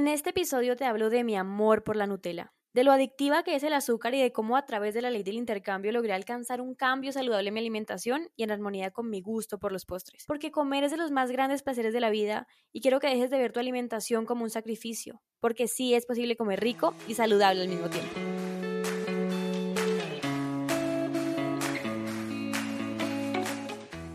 En este episodio te hablo de mi amor por la Nutella, de lo adictiva que es el azúcar y de cómo a través de la ley del intercambio logré alcanzar un cambio saludable en mi alimentación y en armonía con mi gusto por los postres. Porque comer es de los más grandes placeres de la vida y quiero que dejes de ver tu alimentación como un sacrificio, porque sí es posible comer rico y saludable al mismo tiempo.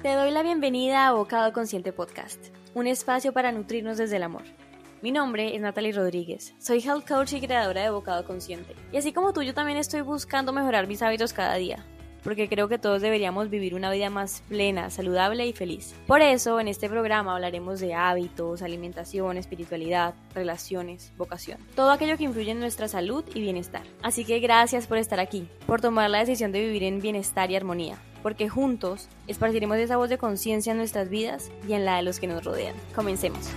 Te doy la bienvenida a Bocado Consciente Podcast, un espacio para nutrirnos desde el amor. Mi nombre es Natalie Rodríguez, soy health coach y creadora de Bocado Consciente. Y así como tú, yo también estoy buscando mejorar mis hábitos cada día, porque creo que todos deberíamos vivir una vida más plena, saludable y feliz. Por eso, en este programa hablaremos de hábitos, alimentación, espiritualidad, relaciones, vocación, todo aquello que influye en nuestra salud y bienestar. Así que gracias por estar aquí, por tomar la decisión de vivir en bienestar y armonía porque juntos esparciremos esa voz de conciencia en nuestras vidas y en la de los que nos rodean. Comencemos.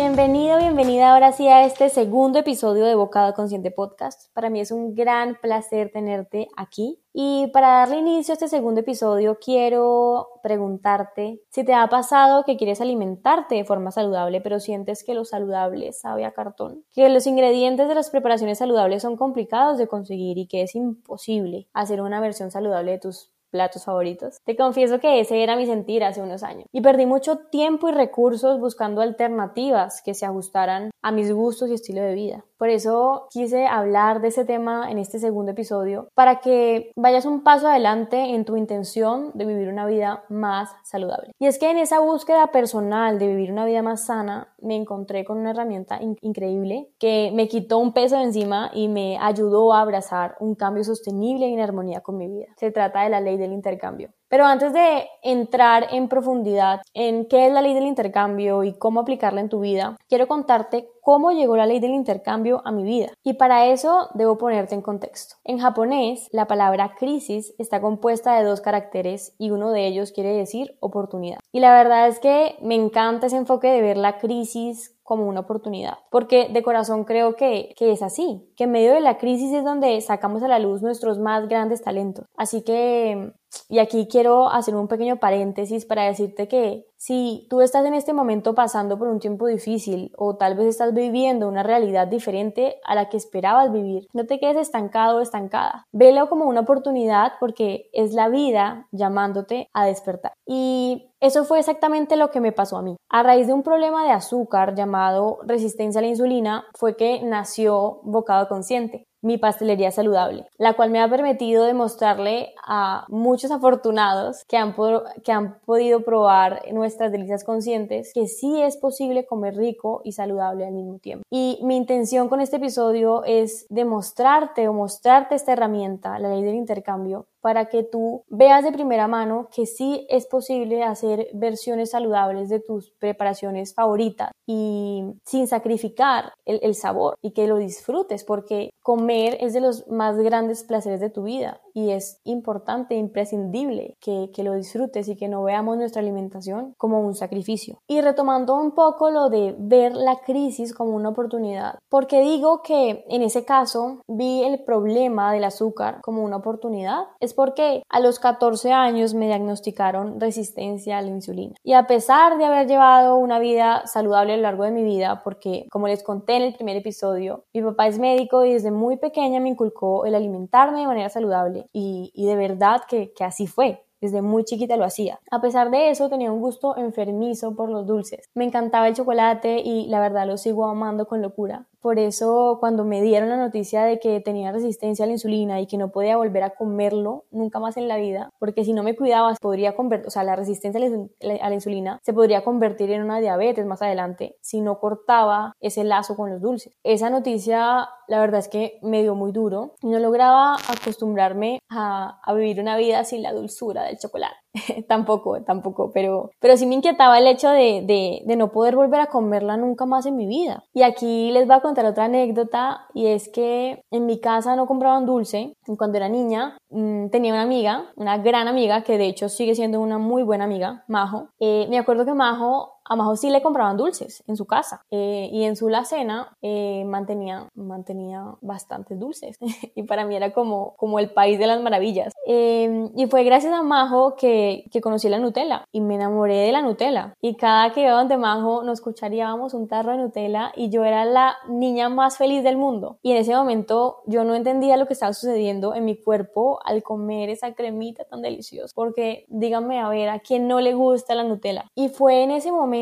Bienvenido, bienvenida ahora sí a este segundo episodio de Bocado Consciente Podcast. Para mí es un gran placer tenerte aquí. Y para darle inicio a este segundo episodio, quiero preguntarte si te ha pasado que quieres alimentarte de forma saludable, pero sientes que lo saludable sabe a cartón, que los ingredientes de las preparaciones saludables son complicados de conseguir y que es imposible hacer una versión saludable de tus platos favoritos. Te confieso que ese era mi sentir hace unos años y perdí mucho tiempo y recursos buscando alternativas que se ajustaran a mis gustos y estilo de vida. Por eso quise hablar de ese tema en este segundo episodio para que vayas un paso adelante en tu intención de vivir una vida más saludable. Y es que en esa búsqueda personal de vivir una vida más sana me encontré con una herramienta increíble que me quitó un peso de encima y me ayudó a abrazar un cambio sostenible y en armonía con mi vida. Se trata de la ley del intercambio. Pero antes de entrar en profundidad en qué es la ley del intercambio y cómo aplicarla en tu vida, quiero contarte cómo llegó la ley del intercambio a mi vida. Y para eso debo ponerte en contexto. En japonés, la palabra crisis está compuesta de dos caracteres y uno de ellos quiere decir oportunidad. Y la verdad es que me encanta ese enfoque de ver la crisis como una oportunidad, porque de corazón creo que, que es así, que en medio de la crisis es donde sacamos a la luz nuestros más grandes talentos. Así que y aquí quiero hacer un pequeño paréntesis para decirte que si tú estás en este momento pasando por un tiempo difícil o tal vez estás viviendo una realidad diferente a la que esperabas vivir, no te quedes estancado o estancada. Velo como una oportunidad porque es la vida llamándote a despertar. Y eso fue exactamente lo que me pasó a mí. A raíz de un problema de azúcar llamado resistencia a la insulina fue que nació Bocado Consciente mi pastelería saludable, la cual me ha permitido demostrarle a muchos afortunados que han, que han podido probar nuestras delicias conscientes que sí es posible comer rico y saludable al mismo tiempo. Y mi intención con este episodio es demostrarte o mostrarte esta herramienta, la ley del intercambio, para que tú veas de primera mano que sí es posible hacer versiones saludables de tus preparaciones favoritas y sin sacrificar el, sabor y que lo disfrutes porque comer es de los más grandes placeres de tu vida y es importante, imprescindible que, que lo disfrutes y que no veamos nuestra alimentación como un sacrificio. Y retomando un poco lo de ver la crisis como una oportunidad, porque digo que en ese caso vi el problema del azúcar como una oportunidad, es porque a los 14 años me diagnosticaron resistencia a la insulina. Y a pesar de haber llevado una vida saludable a lo largo de mi vida, porque como les conté en el primer episodio, mi papá es médico y desde muy pequeña me inculcó el alimentarme de manera saludable y, de verdad que, que así fue. Desde muy chiquita lo hacía. A pesar de eso, tenía un gusto enfermizo por los dulces. Me encantaba el chocolate y la verdad lo sigo amando con locura. Por eso cuando me dieron la noticia de que tenía resistencia a la insulina y que no podía volver a comerlo nunca más en la vida, porque si no me cuidaba podría convertir, o sea, la resistencia a la insulina se podría convertir en una diabetes más adelante si no cortaba ese lazo con los dulces. Esa noticia la verdad es que me dio muy duro y no lograba acostumbrarme a, a vivir una vida sin la dulzura del chocolate. tampoco, tampoco, pero, pero sí me inquietaba el hecho de, de, de, no poder volver a comerla nunca más en mi vida. Y aquí les voy a contar otra anécdota y es que en mi casa no compraban dulce. Cuando era niña mm, tenía una amiga, una gran amiga, que de hecho sigue siendo una muy buena amiga, Majo. Eh, me acuerdo que Majo a sí le compraban dulces en su casa eh, y en su la cena eh, mantenía, mantenía bastantes dulces y para mí era como, como el país de las maravillas. Em, y fue gracias a Majo que, que conocí la Nutella y me enamoré de la Nutella. Y cada que iba donde Majo nos escucharíamos un tarro de Nutella y yo era la niña más feliz del mundo. Y en ese momento yo no entendía lo que estaba sucediendo en mi cuerpo al comer esa cremita tan deliciosa porque díganme a ver a quién no le gusta la Nutella y fue en ese momento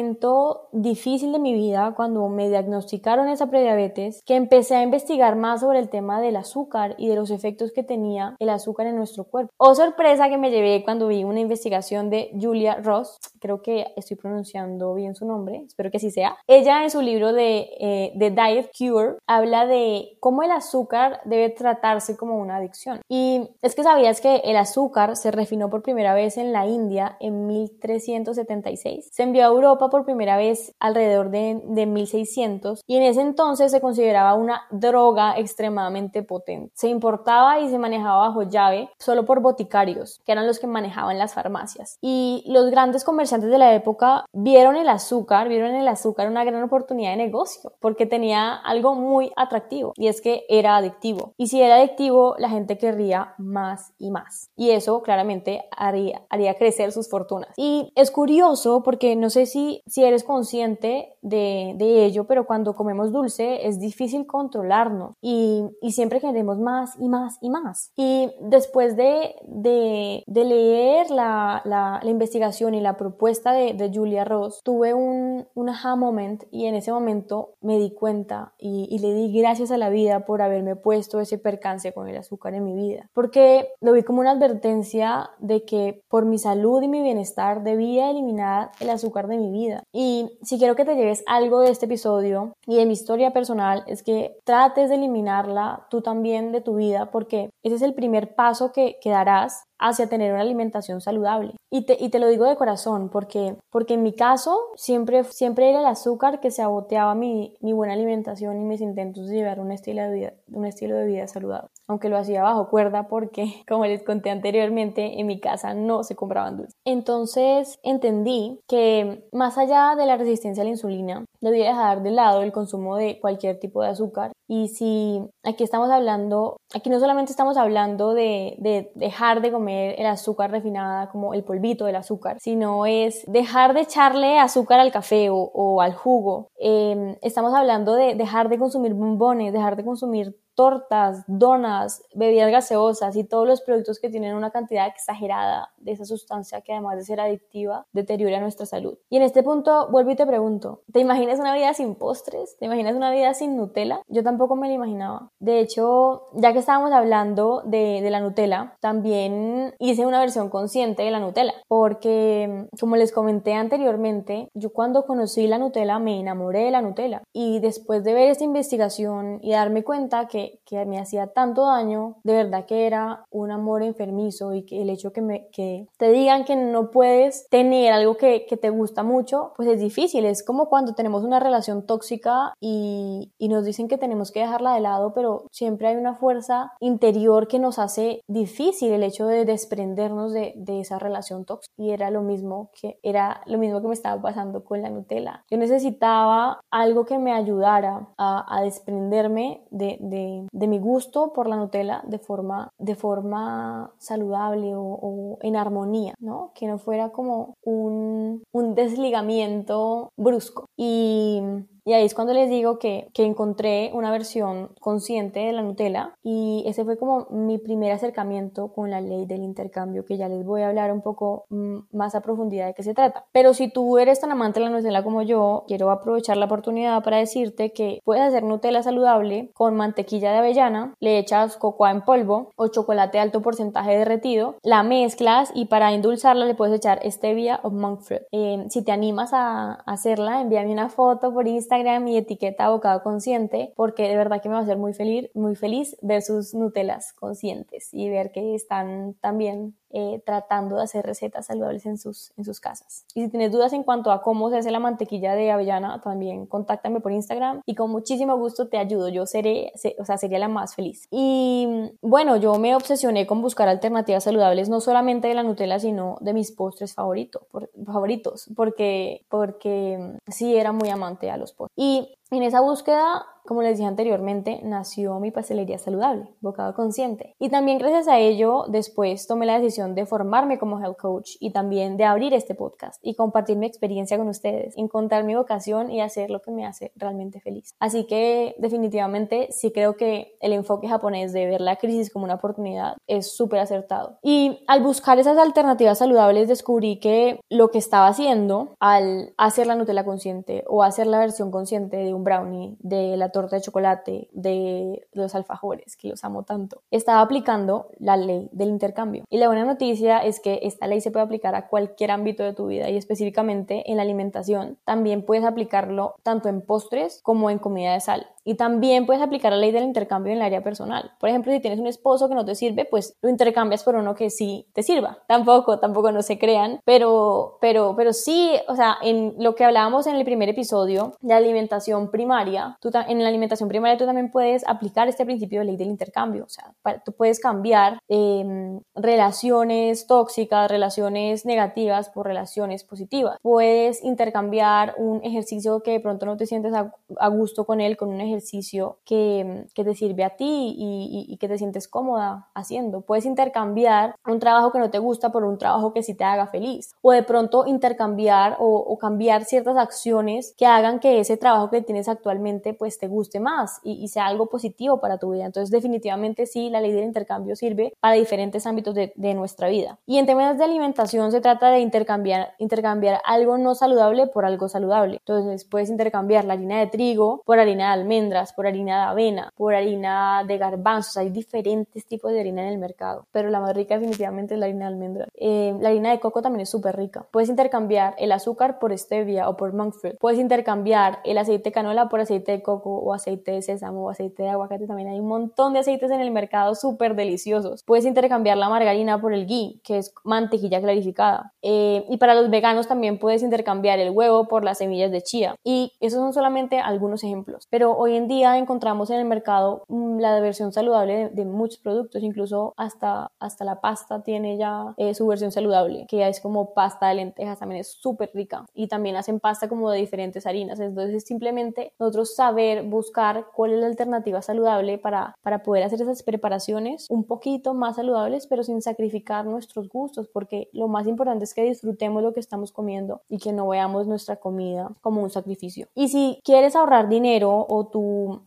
difícil de mi vida cuando me diagnosticaron esa prediabetes que empecé a investigar más sobre el tema del azúcar y de los efectos que tenía el azúcar en nuestro cuerpo. Oh sorpresa que me llevé cuando vi una investigación de Julia Ross, creo que estoy pronunciando bien su nombre, espero que así sea. Ella en su libro de, eh, Diet Cure habla de cómo el azúcar debe tratarse como una adicción. Y es que sabías que el azúcar se refinó por primera vez en la India en 1376. Se envió a Europa por primera vez alrededor de, de 1600 y en ese entonces se consideraba una droga extremadamente potente. Se importaba y se manejaba bajo llave solo por boticarios, que eran los que manejaban las farmacias. Y los grandes comerciantes de la época vieron el azúcar, vieron el azúcar una gran oportunidad de negocio, porque tenía algo muy atractivo y es que era adictivo. Y si era adictivo, la gente querría más y más. Y eso claramente haría, haría crecer sus fortunas. Y es curioso porque no sé si, si eres consciente de, de ello, pero cuando comemos dulce es difícil controlarnos y, y siempre queremos más y más y más. Y después de, de, de leer la, la, investigación y la propuesta de, de Julia Ross, tuve un, un, aha moment y en ese momento me di cuenta y, y le di gracias a la vida por haberme puesto ese percance con el azúcar en mi vida. Porque lo vi como una advertencia de que por mi salud y mi bienestar debía eliminar el azúcar de mi vida. Y si quiero que te lleves algo de este episodio y de mi historia personal, es que trates de eliminarla tú también de tu vida porque ese es el primer paso que, que darás hacia tener una alimentación saludable. Y te, y te lo digo de corazón, porque, porque en mi caso siempre, siempre era el azúcar que se aboteaba mi, mi buena alimentación y mis intentos de llevar un estilo de vida, un estilo de vida saludable. Aunque lo hacía bajo cuerda porque, como les conté anteriormente, en mi casa no se compraban dulces. Entonces entendí que más allá de la resistencia a la insulina, debía dejar de lado el consumo de cualquier tipo de azúcar. Y si aquí estamos hablando, aquí no solamente estamos hablando de, de dejar de comer el azúcar refinada como el polvito del azúcar, sino es dejar de echarle azúcar al café o, o al jugo. Eh, estamos hablando de dejar de consumir bombones, dejar de consumir tortas, donas, bebidas gaseosas y todos los productos que tienen una cantidad exagerada de esa sustancia que además de ser adictiva, deteriora nuestra salud. Y en este punto vuelvo y te pregunto, ¿te imaginas una vida sin postres? ¿Te imaginas una vida sin Nutella? Yo tampoco me la imaginaba. De hecho, ya que estábamos hablando de, de la Nutella, también hice una versión consciente de la Nutella, porque como les comenté anteriormente, yo cuando conocí la Nutella me enamoré de la Nutella y después de ver esta investigación y darme cuenta que que, me hacía tanto daño, de verdad que era un amor enfermizo y que el hecho que, me, que te digan que no puedes tener algo que, que te gusta mucho, pues es difícil. Es como cuando tenemos una relación tóxica y, y nos dicen que tenemos que dejarla de lado, pero siempre hay una fuerza interior que nos hace difícil el hecho de desprendernos de, de esa relación tóxica. Y era lo mismo que era lo mismo que me estaba pasando con la Nutella. Yo necesitaba algo que me ayudara a, a desprenderme de, de de, mi gusto por la Nutella de forma, de forma saludable o, en armonía, ¿no? Que no fuera como un, un desligamiento brusco. Y y ahí es cuando les digo que, que, encontré una versión consciente de la Nutella y ese fue como mi primer acercamiento con la ley del intercambio, que ya les voy a hablar un poco mm, más a profundidad de qué se trata. Pero si tú eres tan amante de la Nutella como yo, quiero aprovechar la oportunidad para decirte que puedes hacer Nutella saludable con mantequilla de avellana, le echas cocoa en polvo o chocolate de alto porcentaje derretido, la mezclas y para endulzarla le puedes echar stevia o monk fruit. Eh, si te animas a hacerla, envíame una foto por Instagram mi etiqueta Bocado Consciente porque de verdad que me va a hacer muy feliz, muy feliz ver sus Nutelas conscientes y ver que están también eh, tratando de hacer recetas saludables en sus, en sus casas. Y si tienes dudas en cuanto a cómo se hace la mantequilla de avellana, también contáctame por Instagram y con muchísimo gusto te ayudo. Yo seré, o sea, sería la más feliz. Y bueno, yo me obsesioné con buscar alternativas saludables, no solamente de la Nutella, sino de mis postres favoritos, favoritos porque, porque sí era muy amante a los postres. Y en esa búsqueda como les dije anteriormente, nació mi pastelería saludable, Bocado Consciente. Y también gracias a ello, después tomé la decisión de formarme como health coach y también de abrir este podcast y compartir mi experiencia con ustedes, encontrar mi vocación y hacer lo que me hace realmente feliz. Así que definitivamente sí creo que el enfoque japonés de ver la crisis como una oportunidad es súper acertado. Y al buscar esas alternativas saludables descubrí que lo que estaba haciendo al hacer la Nutella consciente o hacer la versión consciente de un brownie, de la torta de chocolate, de los alfajores, que los amo tanto, estaba aplicando la ley del intercambio. Y la buena noticia es que esta ley se puede aplicar a cualquier ámbito de tu vida y específicamente en la alimentación. También puedes aplicarlo tanto en postres como en comida de sal. Y también puedes aplicar la ley del intercambio en el área personal. Por ejemplo, si tienes un esposo que no te sirve, pues lo intercambias por uno que sí te sirva. Tampoco, tampoco no se crean, pero, pero, pero sí, o sea, en lo que hablábamos en el primer episodio de alimentación primaria, tú en la alimentación primaria tú también puedes aplicar este principio de ley del intercambio. O sea, tú puedes cambiar em, relaciones tóxicas, relaciones negativas por relaciones positivas. Puedes intercambiar un ejercicio que de pronto no te sientes a, a gusto con él, con un ejercicio ejercicio que, que te sirve a ti y, y, que te sientes cómoda haciendo. Puedes intercambiar un trabajo que no te gusta por un trabajo que sí te haga feliz. O de pronto intercambiar o, o cambiar ciertas acciones que hagan que ese trabajo que tienes actualmente pues te guste más y, y, sea algo positivo para tu vida. Entonces definitivamente sí, la ley del intercambio sirve para diferentes ámbitos de, de nuestra vida. Y en temas de alimentación se trata de intercambiar, intercambiar algo no saludable por algo saludable. Entonces puedes intercambiar la harina de trigo por harina de almendras por harina de avena, por harina de garbanzos. Hay diferentes tipos de harina en el mercado, pero la más rica definitivamente es la harina de almendras. Eh, la harina de coco también es súper rica. Puedes intercambiar el azúcar por stevia o por monk fruit. Puedes intercambiar el aceite de canola por aceite de coco o aceite de sésamo o aceite de aguacate. También hay un montón de aceites en el mercado súper deliciosos. Puedes intercambiar la margarina por el ghee, que es mantequilla clarificada. Eh, y para los veganos también puedes intercambiar el huevo por las semillas de chía. Y esos son solamente algunos ejemplos. Pero hoy en día encontramos en el mercado mm, la versión saludable de, muchos productos, incluso hasta, hasta la pasta tiene ya eh, su versión saludable, que ya es como pasta de lentejas, también es súper rica. Y también hacen pasta como de diferentes harinas. Entonces, simplemente nosotros saber buscar cuál es la alternativa saludable para, para poder hacer esas preparaciones un poquito más saludables, pero sin sacrificar nuestros gustos, porque lo más importante es que disfrutemos lo que estamos comiendo y que no veamos nuestra comida como un sacrificio. Y si quieres ahorrar dinero o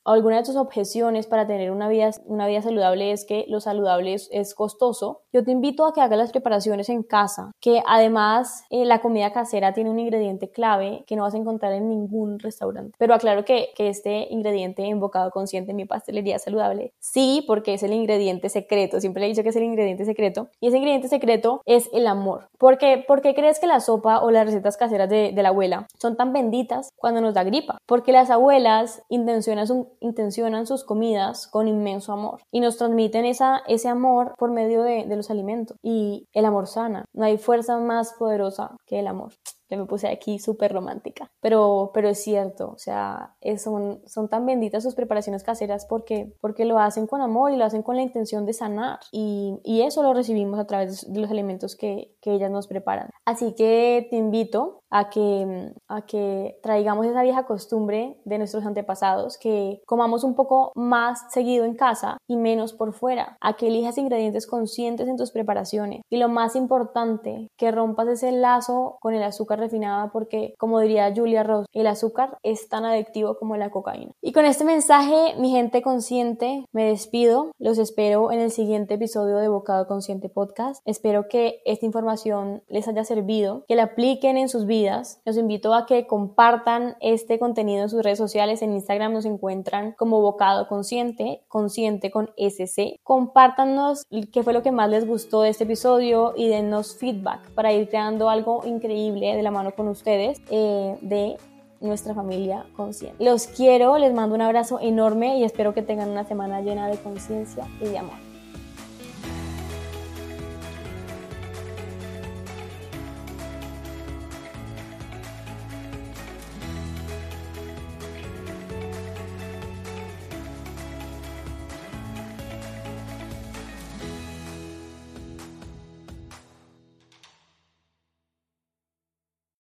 alguna de tus objeciones para tener una vida, una vida saludable es que lo saludable es, costoso, yo te invito a que hagas las preparaciones en casa, que además eh, la comida casera tiene un ingrediente clave que no vas a encontrar en ningún restaurante. Pero aclaro que, que este ingrediente invocado consciente en mi pastelería saludable, sí, porque es el ingrediente secreto, siempre le he dicho que es el ingrediente secreto, y ese ingrediente secreto es el amor. ¿Por qué? Crees que la sopa o las recetas caseras de, de la abuela son tan benditas cuando nos da gripa, porque las abuelas intencionan sus comidas con inmenso amor y nos transmiten esa, ese amor por medio de, de los alimentos. Y el amor sana. No hay fuerza más poderosa que el amor ya me puse aquí súper romántica, pero, pero es cierto, o sea, son, son tan benditas sus preparaciones caseras porque, porque lo hacen con amor y lo hacen con la intención de sanar y, y eso lo recibimos a través de los alimentos que, que, ellas nos preparan. Así que te invito a que, a que traigamos esa vieja costumbre de nuestros antepasados, que comamos un poco más seguido en casa y menos por fuera, a que elijas ingredientes conscientes en tus preparaciones y lo más importante, que rompas ese lazo con el azúcar refinada porque, como diría Julia Ross, el azúcar es tan adictivo como la cocaína. Y con este mensaje, mi gente consciente, me despido. Los espero en el siguiente episodio de Bocado Consciente Podcast. Espero que esta información les haya servido, que la apliquen en sus vidas. Los invito a que compartan este contenido en sus redes sociales. En Instagram nos encuentran como Bocado Consciente, consciente con SC. Compártanos qué fue lo que más les gustó de este episodio y denos feedback para ir creando algo increíble de la mano con ustedes eh, de nuestra familia consciente. Los quiero, les mando un abrazo enorme y espero que tengan una semana llena de conciencia y de amor.